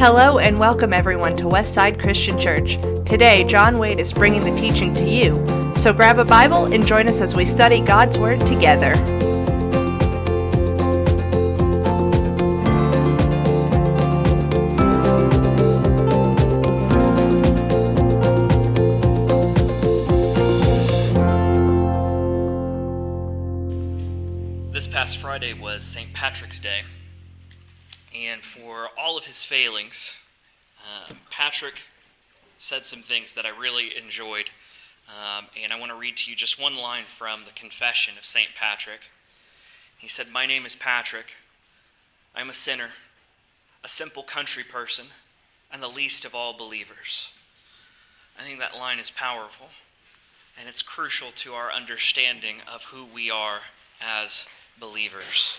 Hello and welcome everyone to Westside Christian Church. Today, John Wade is bringing the teaching to you. So grab a Bible and join us as we study God's Word together. This past Friday was St. Patrick's Day, and for all of his failings, um, Patrick said some things that I really enjoyed. Um, and I want to read to you just one line from the Confession of St. Patrick. He said, My name is Patrick. I'm a sinner, a simple country person, and the least of all believers. I think that line is powerful, and it's crucial to our understanding of who we are as believers.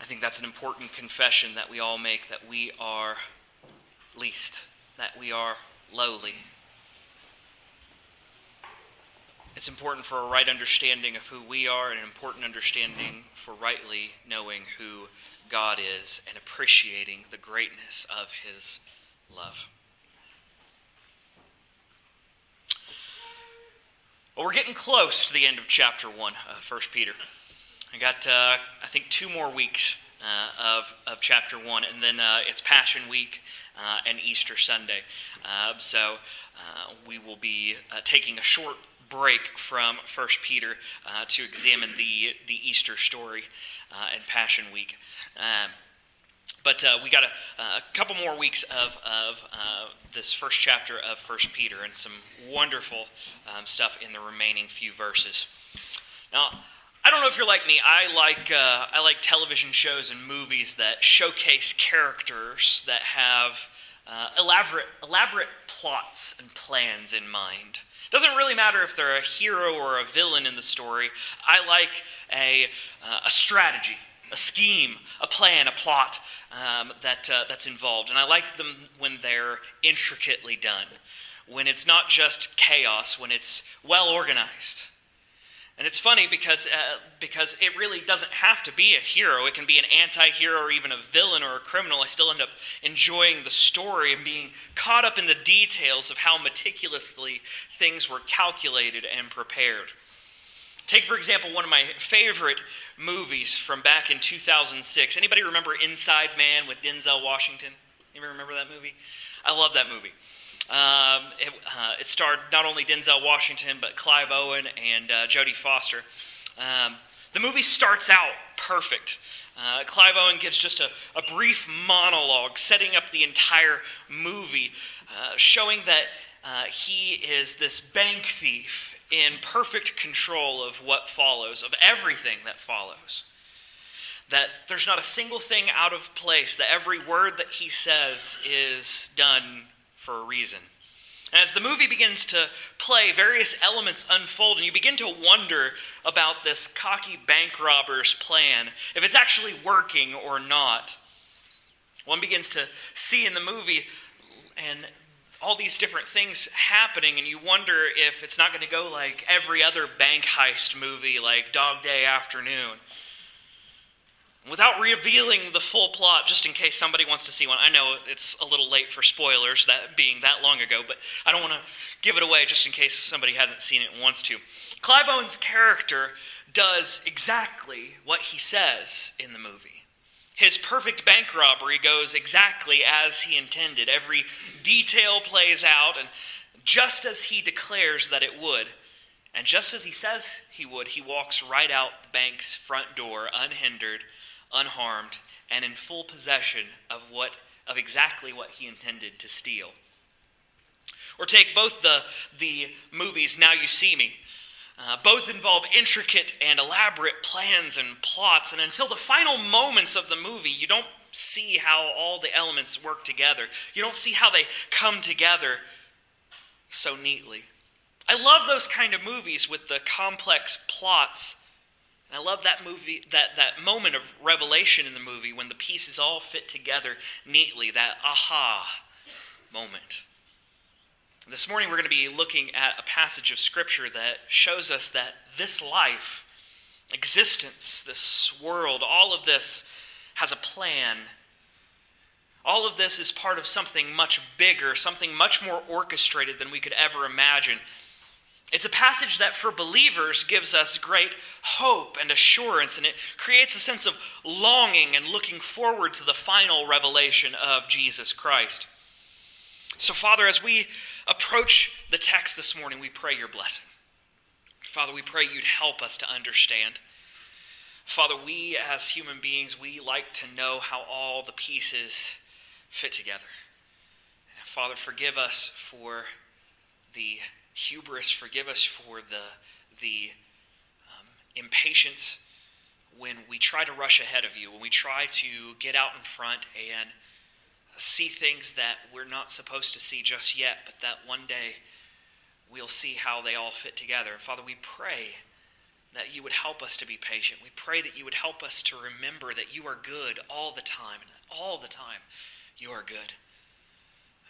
I think that's an important confession that we all make that we are least, that we are lowly. It's important for a right understanding of who we are and an important understanding for rightly knowing who God is and appreciating the greatness of his love. Well, we're getting close to the end of chapter 1 of 1 Peter. I got, uh, I think, two more weeks uh, of, of chapter 1, and then uh, it's Passion Week uh, and Easter Sunday. Uh, so uh, we will be taking a short break from 1 Peter to examine the, the Easter story and Passion Week. Um, but uh, we got a, a, couple more weeks of, of uh, this first chapter of First Peter and some wonderful um, stuff in the remaining few verses. Now, I don't know if you're like me. I like uh, I like television shows and movies that showcase characters that have uh, elaborate elaborate plots and plans in mind. Doesn't really matter if they're a hero or a villain in the story. I like a uh, a strategy, a scheme, a plan, a plot um, that uh, that's involved, and I like them when they're intricately done. When it's not just chaos, when it's well organized. And it's funny because, uh, because it really doesn't have to be a hero. It can be an anti hero or even a villain or a criminal. I still end up enjoying the story and being caught up in the details of how meticulously things were calculated and prepared. Take, for example, one of my favorite movies from back in 2006. Anybody remember Inside Man with Denzel Washington? Anybody remember that movie? I love that movie. Um, it, uh, it, starred not only Denzel Washington, but Clive Owen and uh, Jodie Foster. Um, the movie starts out perfect. Uh, Clive Owen gives just a, a, brief monologue setting up the entire movie, uh, showing that uh, he is this bank thief in perfect control of what follows, of everything that follows. That there's not a single thing out of place, that every word that he says is done for a reason. And as the movie begins to play, various elements unfold, and you begin to wonder about this cocky bank robber's plan, if it's actually working or not. One begins to see in the movie and all these different things happening, and you wonder if it's not going to go like every other bank heist movie, like Dog Day Afternoon without revealing the full plot, just in case somebody wants to see one. I know it's a little late for spoilers, that being that long ago, but I don't want to give it away just in case somebody hasn't seen it and wants to. Clive character does exactly what he says in the movie. His perfect bank robbery goes exactly as he intended. Every detail plays out, and just as he declares that it would, and just as he says he would, he walks right out the bank's front door unhindered unharmed, and in full possession of what of exactly what he intended to steal. Or take both the, the movies Now You See Me. Uh, both involve intricate and elaborate plans and plots, and until the final moments of the movie, you don't see how all the elements work together. You don't see how they come together so neatly. I love those kind of movies with the complex plots I love that movie, that, that moment of revelation in the movie when the pieces all fit together neatly, that aha moment. This morning we're going to be looking at a passage of Scripture that shows us that this life, existence, this world, all of this has a plan. All of this is part of something much bigger, something much more orchestrated than we could ever imagine. It's a passage that for believers gives us great hope and assurance, and it creates a sense of longing and looking forward to the final revelation of Jesus Christ. So, Father, as we approach the text this morning, we pray your blessing. Father, we pray you'd help us to understand. Father, we as human beings, we like to know how all the pieces fit together. Father, forgive us for the hubris, forgive us for the, the um, impatience when we try to rush ahead of you, when we try to get out in front and see things that we're not supposed to see just yet, but that one day we'll see how they all fit together. Father, we pray that you would help us to be patient. We pray that you would help us to remember that you are good all the time, and all the time you are good.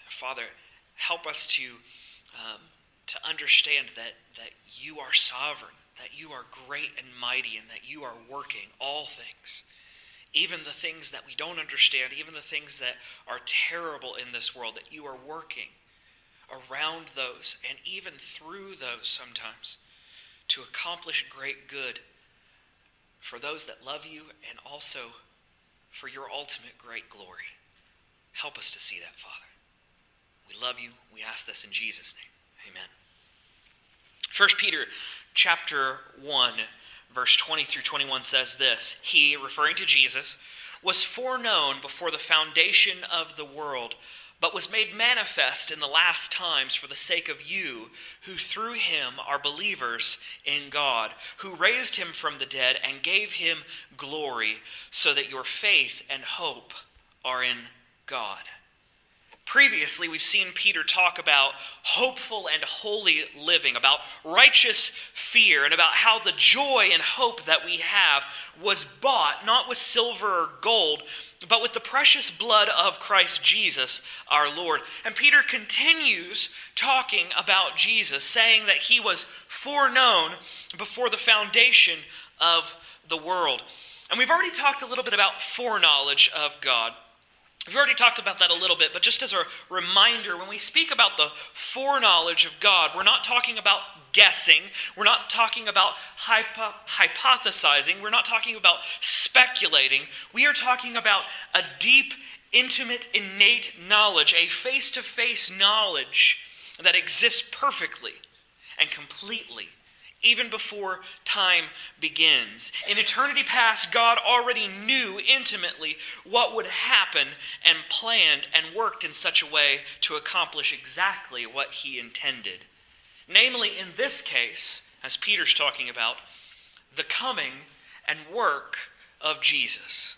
Father, help us to um, to understand that, that you are sovereign, that you are great and mighty, and that you are working all things. Even the things that we don't understand, even the things that are terrible in this world, that you are working around those and even through those sometimes to accomplish great good for those that love you and also for your ultimate great glory. Help us to see that, Father. We love you. We ask this in Jesus' name. Amen. 1 Peter chapter 1 verse 20 through 21 says this He, referring to Jesus, was foreknown before the foundation of the world, but was made manifest in the last times for the sake of you, who through him are believers in God, who raised him from the dead and gave him glory, so that your faith and hope are in God. Previously, we've seen Peter talk about hopeful and holy living, about righteous fear, and about how the joy and hope that we have was bought not with silver or gold, but with the precious blood of Christ Jesus our Lord. And Peter continues talking about Jesus, saying that he was foreknown before the foundation of the world. And we've already talked a little bit about foreknowledge of God. We've already talked about that a little bit, but just as a reminder, when we speak about the foreknowledge of God, we're not talking about guessing. We're not talking about hypo- hypothesizing. We're not talking about speculating. We are talking about a deep, intimate, innate knowledge, a face to face knowledge that exists perfectly and completely even before time begins. In eternity past, God already knew intimately what would happen and planned and worked in such a way to accomplish exactly what he intended. Namely, in this case, as Peter's talking about, the coming and work of Jesus.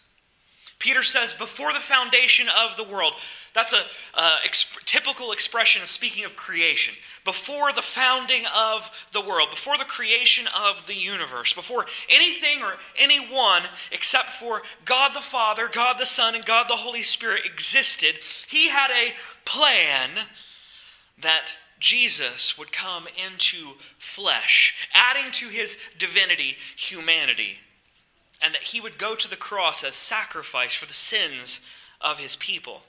Peter says, before the foundation of the world, that's a exp- typical expression of speaking of creation. Before the founding of the world, before the creation of the universe, before anything or anyone except for God the Father, God the Son, and God the Holy Spirit existed, he had a plan that Jesus would come into flesh, adding to his divinity humanity, and that he would go to the cross as sacrifice for the sins of his people.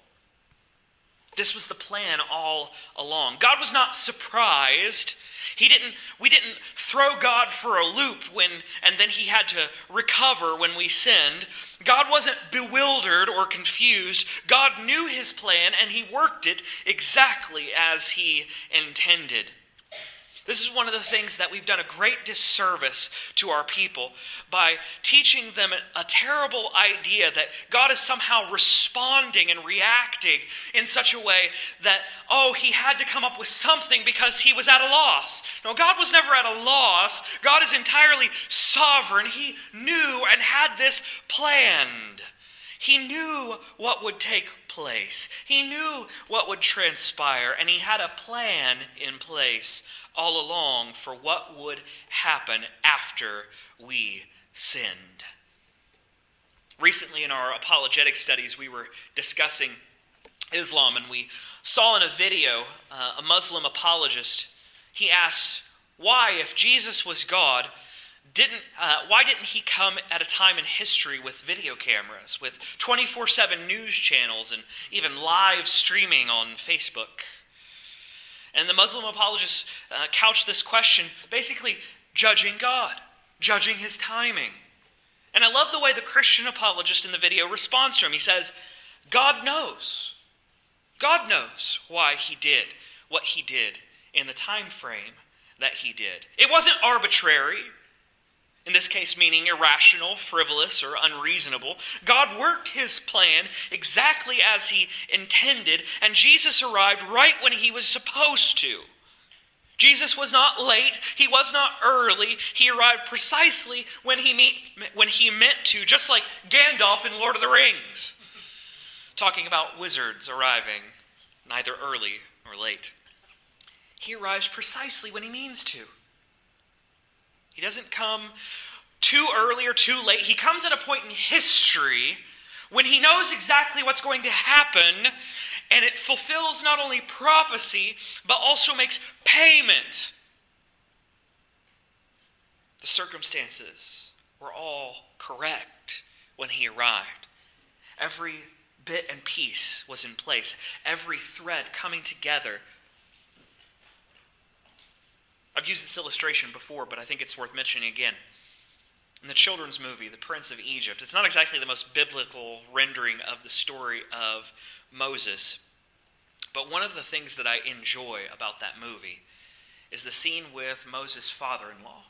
This was the plan all along. God was not surprised. He didn't we didn't throw God for a loop when and then he had to recover when we sinned. God wasn't bewildered or confused. God knew his plan and he worked it exactly as he intended. This is one of the things that we've done a great disservice to our people by teaching them a terrible idea that God is somehow responding and reacting in such a way that, oh, he had to come up with something because he was at a loss. No, God was never at a loss. God is entirely sovereign. He knew and had this planned. He knew what would take place. He knew what would transpire, and he had a plan in place all along for what would happen after we sinned. Recently, in our apologetic studies, we were discussing Islam, and we saw in a video uh, a Muslim apologist. He asked, Why, if Jesus was God, didn't, uh, why didn't he come at a time in history with video cameras, with 24 7 news channels, and even live streaming on Facebook? And the Muslim apologists uh, couch this question basically judging God, judging his timing. And I love the way the Christian apologist in the video responds to him. He says, God knows. God knows why he did what he did in the time frame that he did. It wasn't arbitrary, in this case, meaning irrational, frivolous, or unreasonable. God worked his plan exactly as he intended, and Jesus arrived right when he was supposed to. Jesus was not late, he was not early, he arrived precisely when he, meet, when he meant to, just like Gandalf in Lord of the Rings, talking about wizards arriving neither early nor late. He arrives precisely when he means to. He doesn't come too early or too late. He comes at a point in history when he knows exactly what's going to happen, and it fulfills not only prophecy, but also makes payment. The circumstances were all correct when he arrived. Every bit and piece was in place, every thread coming together I've used this illustration before, but I think it's worth mentioning again. In the children's movie, The Prince of Egypt, it's not exactly the most biblical rendering of the story of Moses, but one of the things that I enjoy about that movie is the scene with Moses' father in law.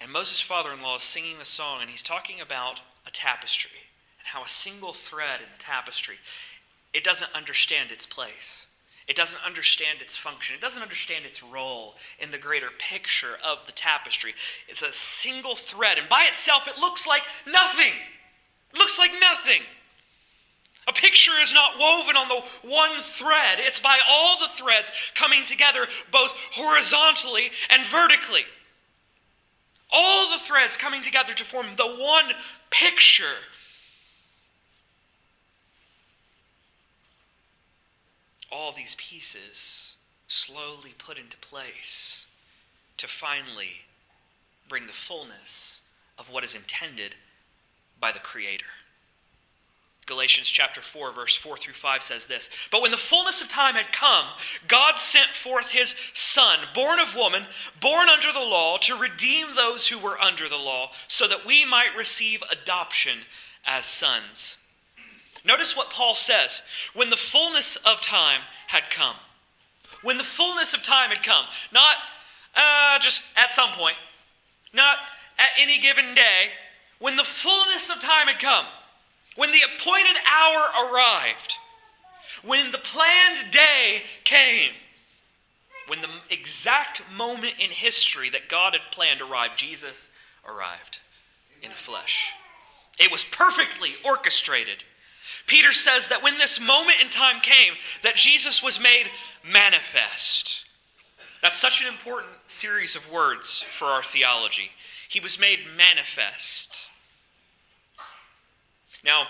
And Moses' father in law is singing the song, and he's talking about a tapestry and how a single thread in the tapestry it doesn't understand its place. It doesn't understand its function. It doesn't understand its role in the greater picture of the tapestry. It's a single thread, and by itself, it looks like nothing. It looks like nothing. A picture is not woven on the one thread, it's by all the threads coming together, both horizontally and vertically. All the threads coming together to form the one picture all these pieces slowly put into place to finally bring the fullness of what is intended by the Creator. Galatians chapter 4, verse 4 through 5 says this But when the fullness of time had come, God sent forth his Son, born of woman, born under the law, to redeem those who were under the law, so that we might receive adoption as sons. Notice what Paul says. When the fullness of time had come. When the fullness of time had come, not uh, just at some point, not at any given day, when the fullness of time had come, when the appointed hour arrived, when the planned day came, when the exact moment in history that God had planned arrived, Jesus arrived in flesh. It was perfectly orchestrated. Peter says that when this moment in time came, that Jesus was made manifest. That's such an important series of words for our theology. He was made manifest. Now,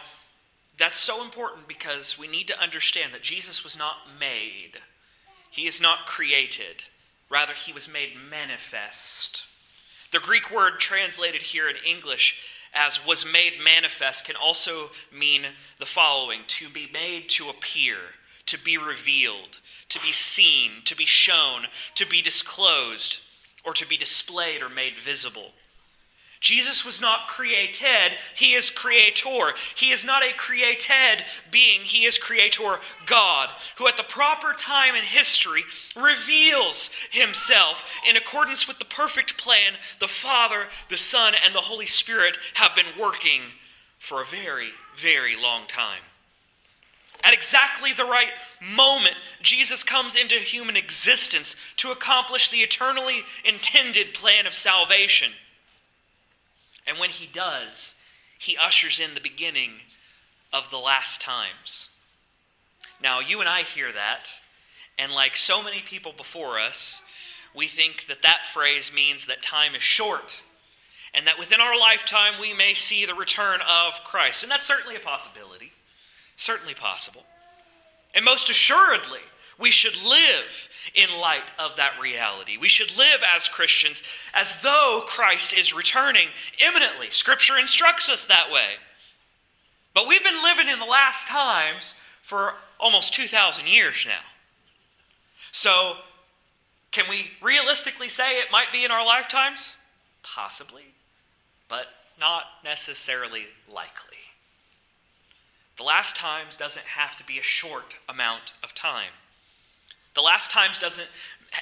that's so important because we need to understand that Jesus was not made, he is not created. Rather, he was made manifest. The Greek word translated here in English as was made manifest can also mean the following to be made to appear, to be revealed, to be seen, to be shown, to be disclosed, or to be displayed or made visible. Jesus was not created, he is creator. He is not a created being, he is creator God, who at the proper time in history reveals himself in accordance with the perfect plan the Father, the Son, and the Holy Spirit have been working for a very, very long time. At exactly the right moment, Jesus comes into human existence to accomplish the eternally intended plan of salvation. And when he does, he ushers in the beginning of the last times. Now, you and I hear that, and like so many people before us, we think that that phrase means that time is short and that within our lifetime we may see the return of Christ. And that's certainly a possibility, certainly possible. And most assuredly, We should live in light of that reality. We should live as Christians as though Christ is returning imminently. Scripture instructs us that way. But we've been living in the last times for almost 2,000 years now. So, can we realistically say it might be in our lifetimes? Possibly, but not necessarily likely. The last times doesn't have to be a short amount of time. The last times doesn't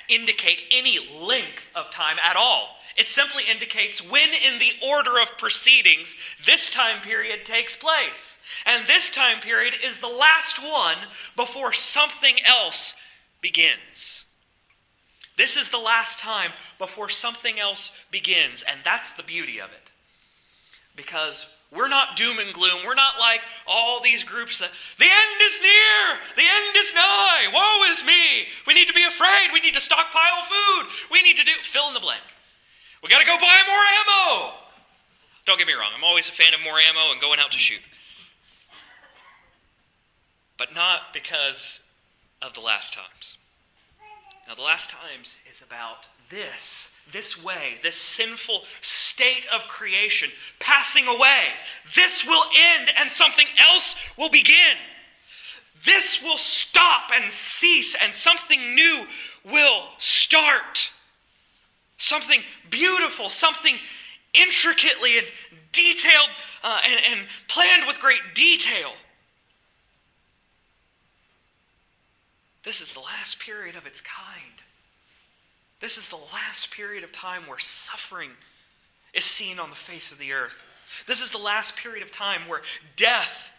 indicate any length of time at all. It simply indicates when in the order of proceedings this time period takes place. And this time period is the last one before something else begins. This is the last time before something else begins, and that's the beauty of it. Because we're not doom and gloom. We're not like all these groups that the end is near, the end is nigh, woe is me. We need to be afraid. We need to stockpile food. We need to do fill in the blank. We got to go buy more ammo. Don't get me wrong, I'm always a fan of more ammo and going out to shoot. But not because of the last times. Now, the last times is about this this way, this sinful state of creation passing away. This will end and something else will begin. This will stop and cease and something new will start. Something beautiful, something intricately and detailed uh, and, and planned with great detail. This is the last period of its kind. This is the last period of time where suffering is seen on the face of the earth. This is the last period of time where death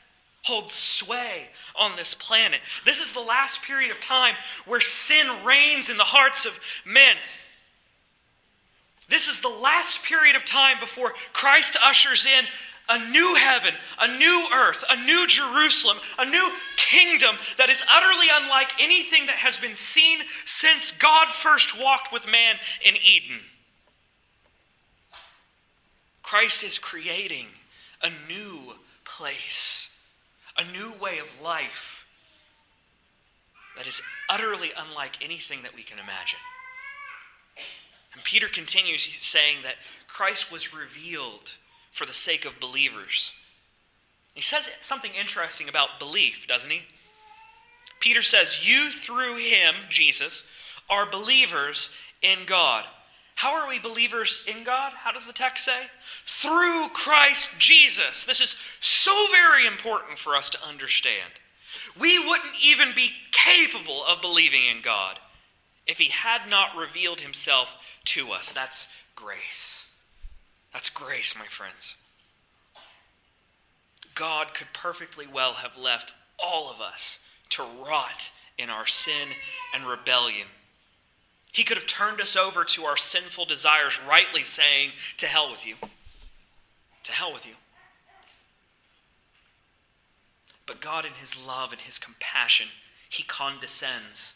holds sway on this planet. This is the last period of time where sin reigns in the hearts of men. This is the last period of time before Christ ushers in a new heaven, a new earth, a new Jerusalem, a new kingdom that is utterly unlike anything that has been seen since God first walked with man in Eden. Christ is creating a new place, a new way of life that is utterly unlike anything that we can imagine. And Peter continues saying that Christ was revealed for the sake of believers. He says something interesting about belief, doesn't he? Peter says, You through him, Jesus, are believers in God. How are we believers in God? How does the text say? Through Christ Jesus. This is so very important for us to understand. We wouldn't even be capable of believing in God if He had not revealed Himself to us. That's grace. That's grace, my friends. God could perfectly well have left all of us to rot in our sin and rebellion. He could have turned us over to our sinful desires, rightly saying, To hell with you. To hell with you. But God, in His love and His compassion, He condescends,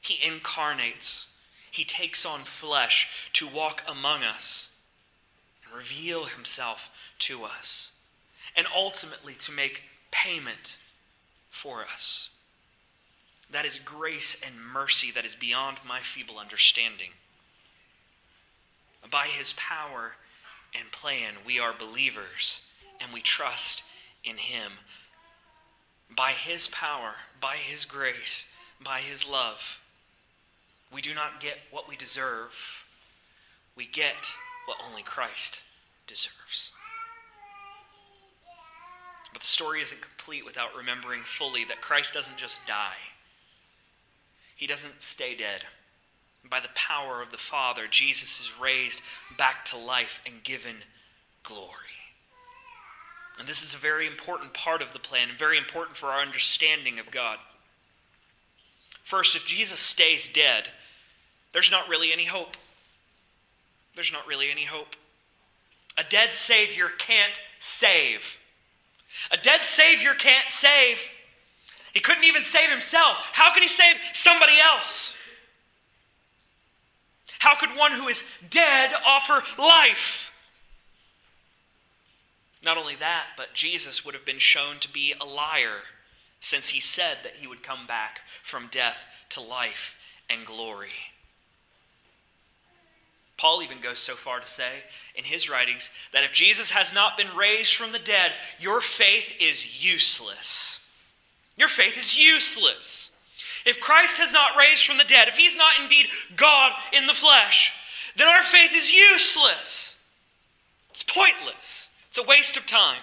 He incarnates, He takes on flesh to walk among us reveal himself to us, and ultimately to make payment for us. That is grace and mercy that is beyond my feeble understanding. By his power and plan, we are believers and we trust in him. By his power, by his grace, by his love, we do not get what we deserve. We get what only Christ deserves. But the story isn't complete without remembering fully that Christ doesn't just die, he doesn't stay dead. By the power of the Father, Jesus is raised back to life and given glory. And this is a very important part of the plan, and very important for our understanding of God. First, if Jesus stays dead, there's not really any hope. There's not really any hope. A dead Savior can't save. A dead Savior can't save. He couldn't even save himself. How can he save somebody else? How could one who is dead offer life? Not only that, but Jesus would have been shown to be a liar since he said that he would come back from death to life and glory. Paul even goes so far to say in his writings that if Jesus has not been raised from the dead, your faith is useless. Your faith is useless. If Christ has not raised from the dead, if he's not indeed God in the flesh, then our faith is useless. It's pointless. It's a waste of time.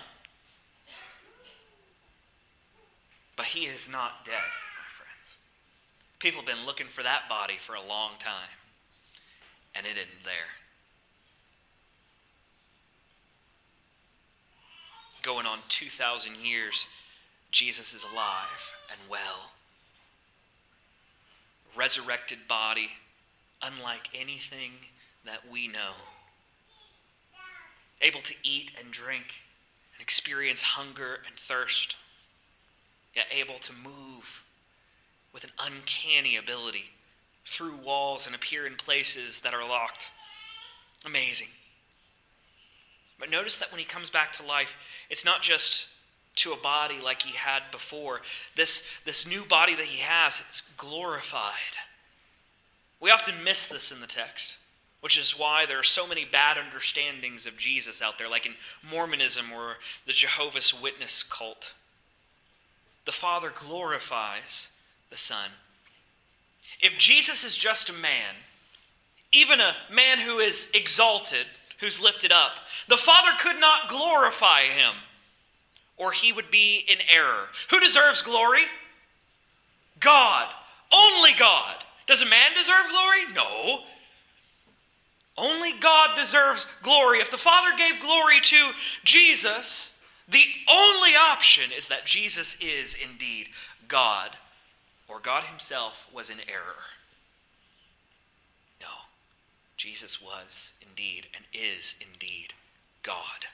But he is not dead, my friends. People have been looking for that body for a long time and it isn't there. Going on 2,000 years, Jesus is alive and well. Resurrected body, unlike anything that we know. Able to eat and drink and experience hunger and thirst, yet able to move with an uncanny ability through walls and appear in places that are locked. Amazing. But notice that when he comes back to life, it's not just to a body like he had before. This, this new body that he has, it's glorified. We often miss this in the text, which is why there are so many bad understandings of Jesus out there, like in Mormonism or the Jehovah's Witness cult. The Father glorifies the Son. If Jesus is just a man, even a man who is exalted, who's lifted up, the Father could not glorify him, or he would be in error. Who deserves glory? God. Only God. Does a man deserve glory? No. Only God deserves glory. If the Father gave glory to Jesus, the only option is that Jesus is indeed God or God himself was in error. No, Jesus was indeed and is indeed God.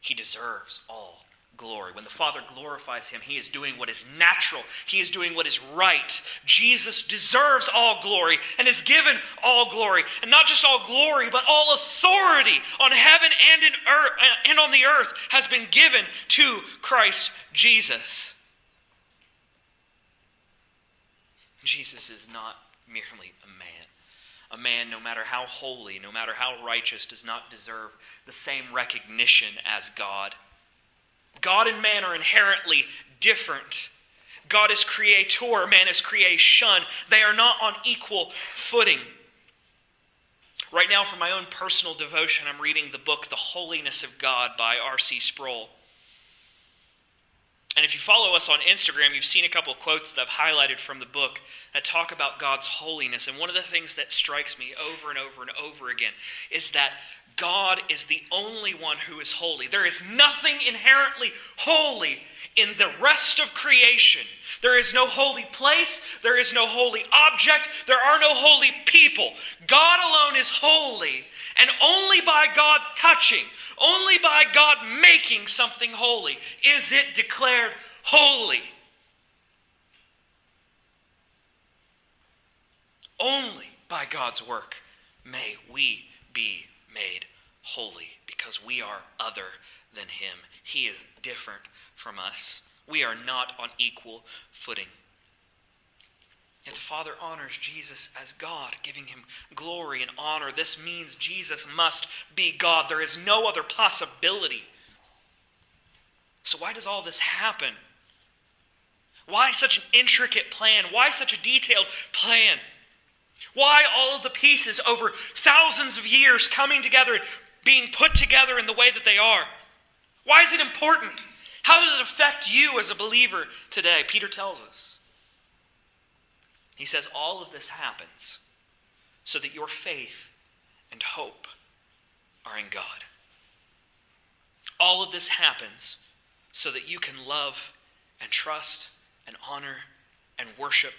He deserves all glory. When the Father glorifies him, he is doing what is natural, he is doing what is right. Jesus deserves all glory and is given all glory. And not just all glory, but all authority on heaven and in earth uh, and on the earth has been given to Christ Jesus. Jesus is not merely a man. A man, no matter how holy, no matter how righteous, does not deserve the same recognition as God. God and man are inherently different. God is creator, man is creation. They are not on equal footing. Right now, for my own personal devotion, I'm reading the book The Holiness of God by R.C. Sproul. And if you follow us on Instagram, you've seen a couple quotes that I've highlighted from the book that talk about God's holiness. And one of the things that strikes me over and over and over again is that God is the only one who is holy. There is nothing inherently holy in the rest of creation. There is no holy place, there is no holy object, there are no holy people. God alone is holy, and only by God touching, only by God making something holy is it declared holy. Only by God's work may we be made holy because we are other than Him. He is different from us. We are not on equal footing. Yet the Father honors Jesus as God, giving him glory and honor. This means Jesus must be God. There is no other possibility. So, why does all this happen? Why such an intricate plan? Why such a detailed plan? Why all of the pieces over thousands of years coming together and being put together in the way that they are? Why is it important? How does it affect you as a believer today? Peter tells us. He says all of this happens so that your faith and hope are in God. All of this happens so that you can love and trust and honor and worship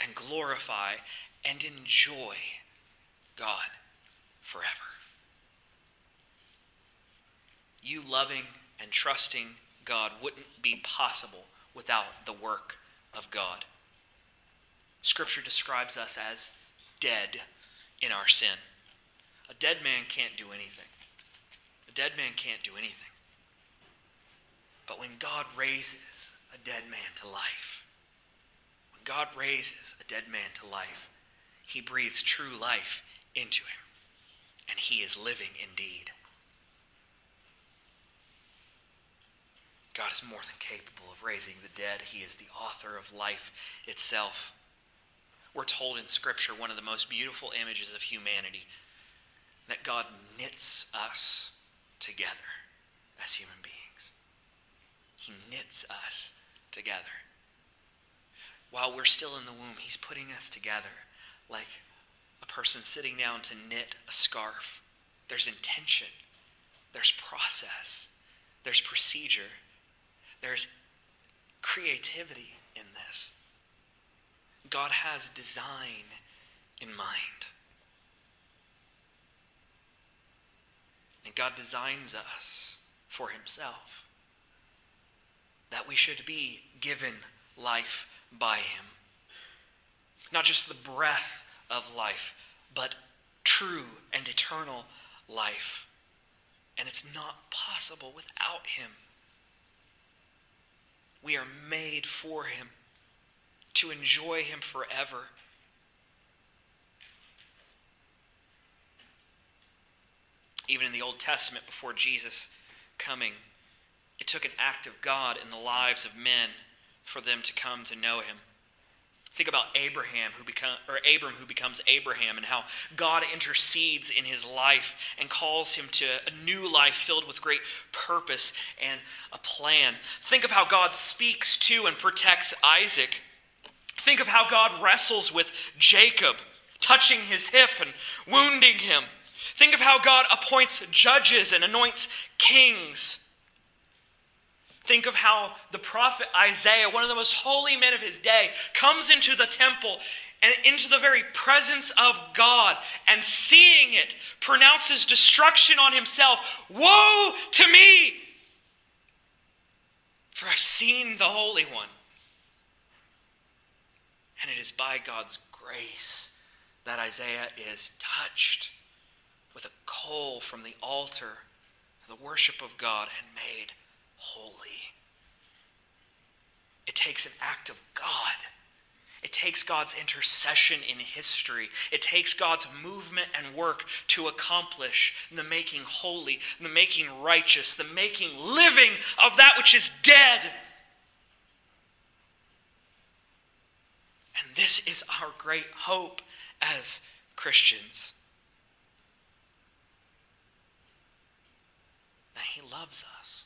and glorify and enjoy God forever. You loving and trusting God wouldn't be possible without the work of God. Scripture describes us as dead in our sin. A dead man can't do anything. A dead man can't do anything. But when God raises a dead man to life. When God raises a dead man to life, he breathes true life into him, and he is living indeed. God is more than capable of raising the dead. He is the author of life itself. We're told in Scripture one of the most beautiful images of humanity that God knits us together as human beings. He knits us together. While we're still in the womb, He's putting us together like a person sitting down to knit a scarf. There's intention, there's process, there's procedure, there's creativity in this. God has design in mind. And God designs us for Himself. That we should be given life by Him. Not just the breath of life, but true and eternal life. And it's not possible without Him. We are made for Him, to enjoy Him forever. Even in the Old Testament, before Jesus coming, it took an act of God in the lives of men for them to come to know Him. Think about Abraham who become or Abram who becomes Abraham and how God intercedes in his life and calls him to a new life filled with great purpose and a plan. Think of how God speaks to and protects Isaac. Think of how God wrestles with Jacob, touching his hip and wounding him. Think of how God appoints judges and anoints kings. Think of how the prophet Isaiah, one of the most holy men of his day, comes into the temple and into the very presence of God and seeing it pronounces destruction on himself. Woe to me! For I've seen the Holy One. And it is by God's grace that Isaiah is touched with a coal from the altar, of the worship of God, and made holy. It takes an act of God. It takes God's intercession in history. It takes God's movement and work to accomplish the making holy, the making righteous, the making living of that which is dead. And this is our great hope as Christians. That He loves us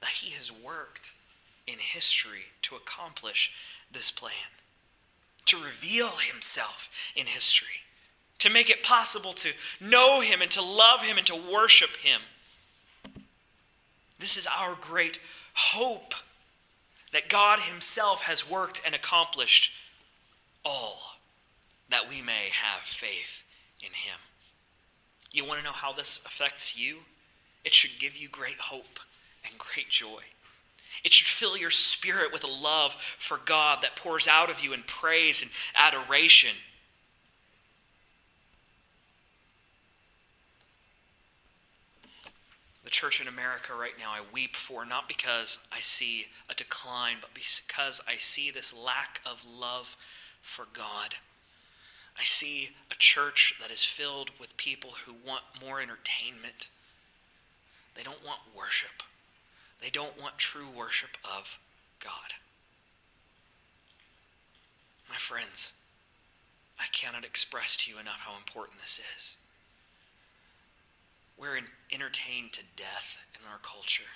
that he has worked in history to accomplish this plan, to reveal himself in history, to make it possible to know him and to love him and to worship him. This is our great hope that God himself has worked and accomplished all that we may have faith in him. You want to know how this affects you? It should give you great hope and great joy. It should fill your spirit with a love for God that pours out of you in praise and adoration. The church in America right now, I weep for, not because I see a decline, but because I see this lack of love for God. I see a church that is filled with people who want more entertainment. They don't want worship. They don't want true worship of God. My friends, I cannot express to you enough how important this is. We're entertained to death in our culture.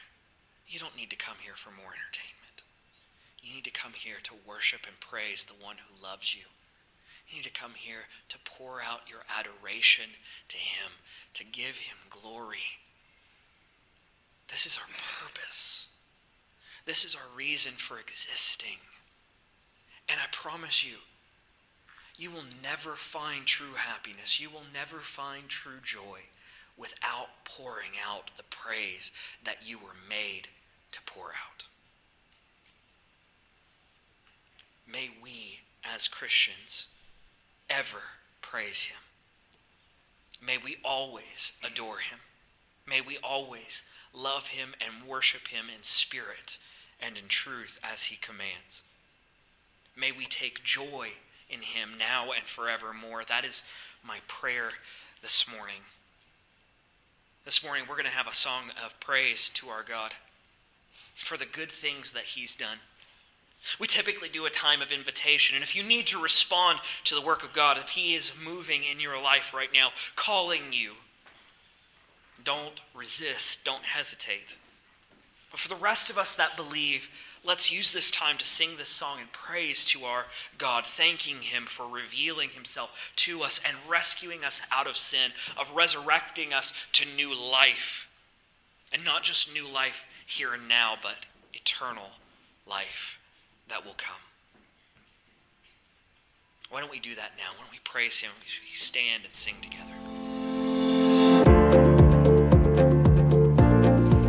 You don't need to come here for more entertainment. You need to come here to worship and praise the one who loves you. You need to come here to pour out your adoration to him, to give him glory. This is our purpose. This is our reason for existing. And I promise you, you will never find true happiness. You will never find true joy without pouring out the praise that you were made to pour out. May we, as Christians, ever praise Him. May we always adore Him. May we always love him and worship him in spirit and in truth as he commands. May we take joy in him now and forevermore. That is my prayer this morning. This morning, we're going to have a song of praise to our God for the good things that he's done. We typically do a time of invitation, and if you need to respond to the work of God, if He is moving in your life right now, calling you, don't resist, don't hesitate. But for the rest of us that believe, let's use this time to sing this song in praise to our God, thanking Him for revealing Himself to us and rescuing us out of sin, of resurrecting us to new life. And not just new life here and now, but eternal life that will come. Why don't we do that now? Why don't we praise Him? We stand and sing together.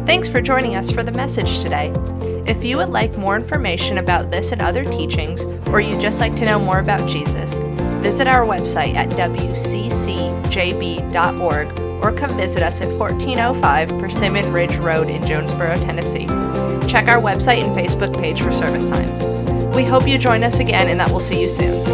Thanks for joining us for the message today. If you would like more information about this and other teachings, or you'd just like to know more about Jesus, visit our website at wccjb.org or come visit us at 1405 Persimmon Ridge Road in Jonesborough, Tennessee. Check our website and Facebook page for service times. We hope you join us again and that we'll see you soon.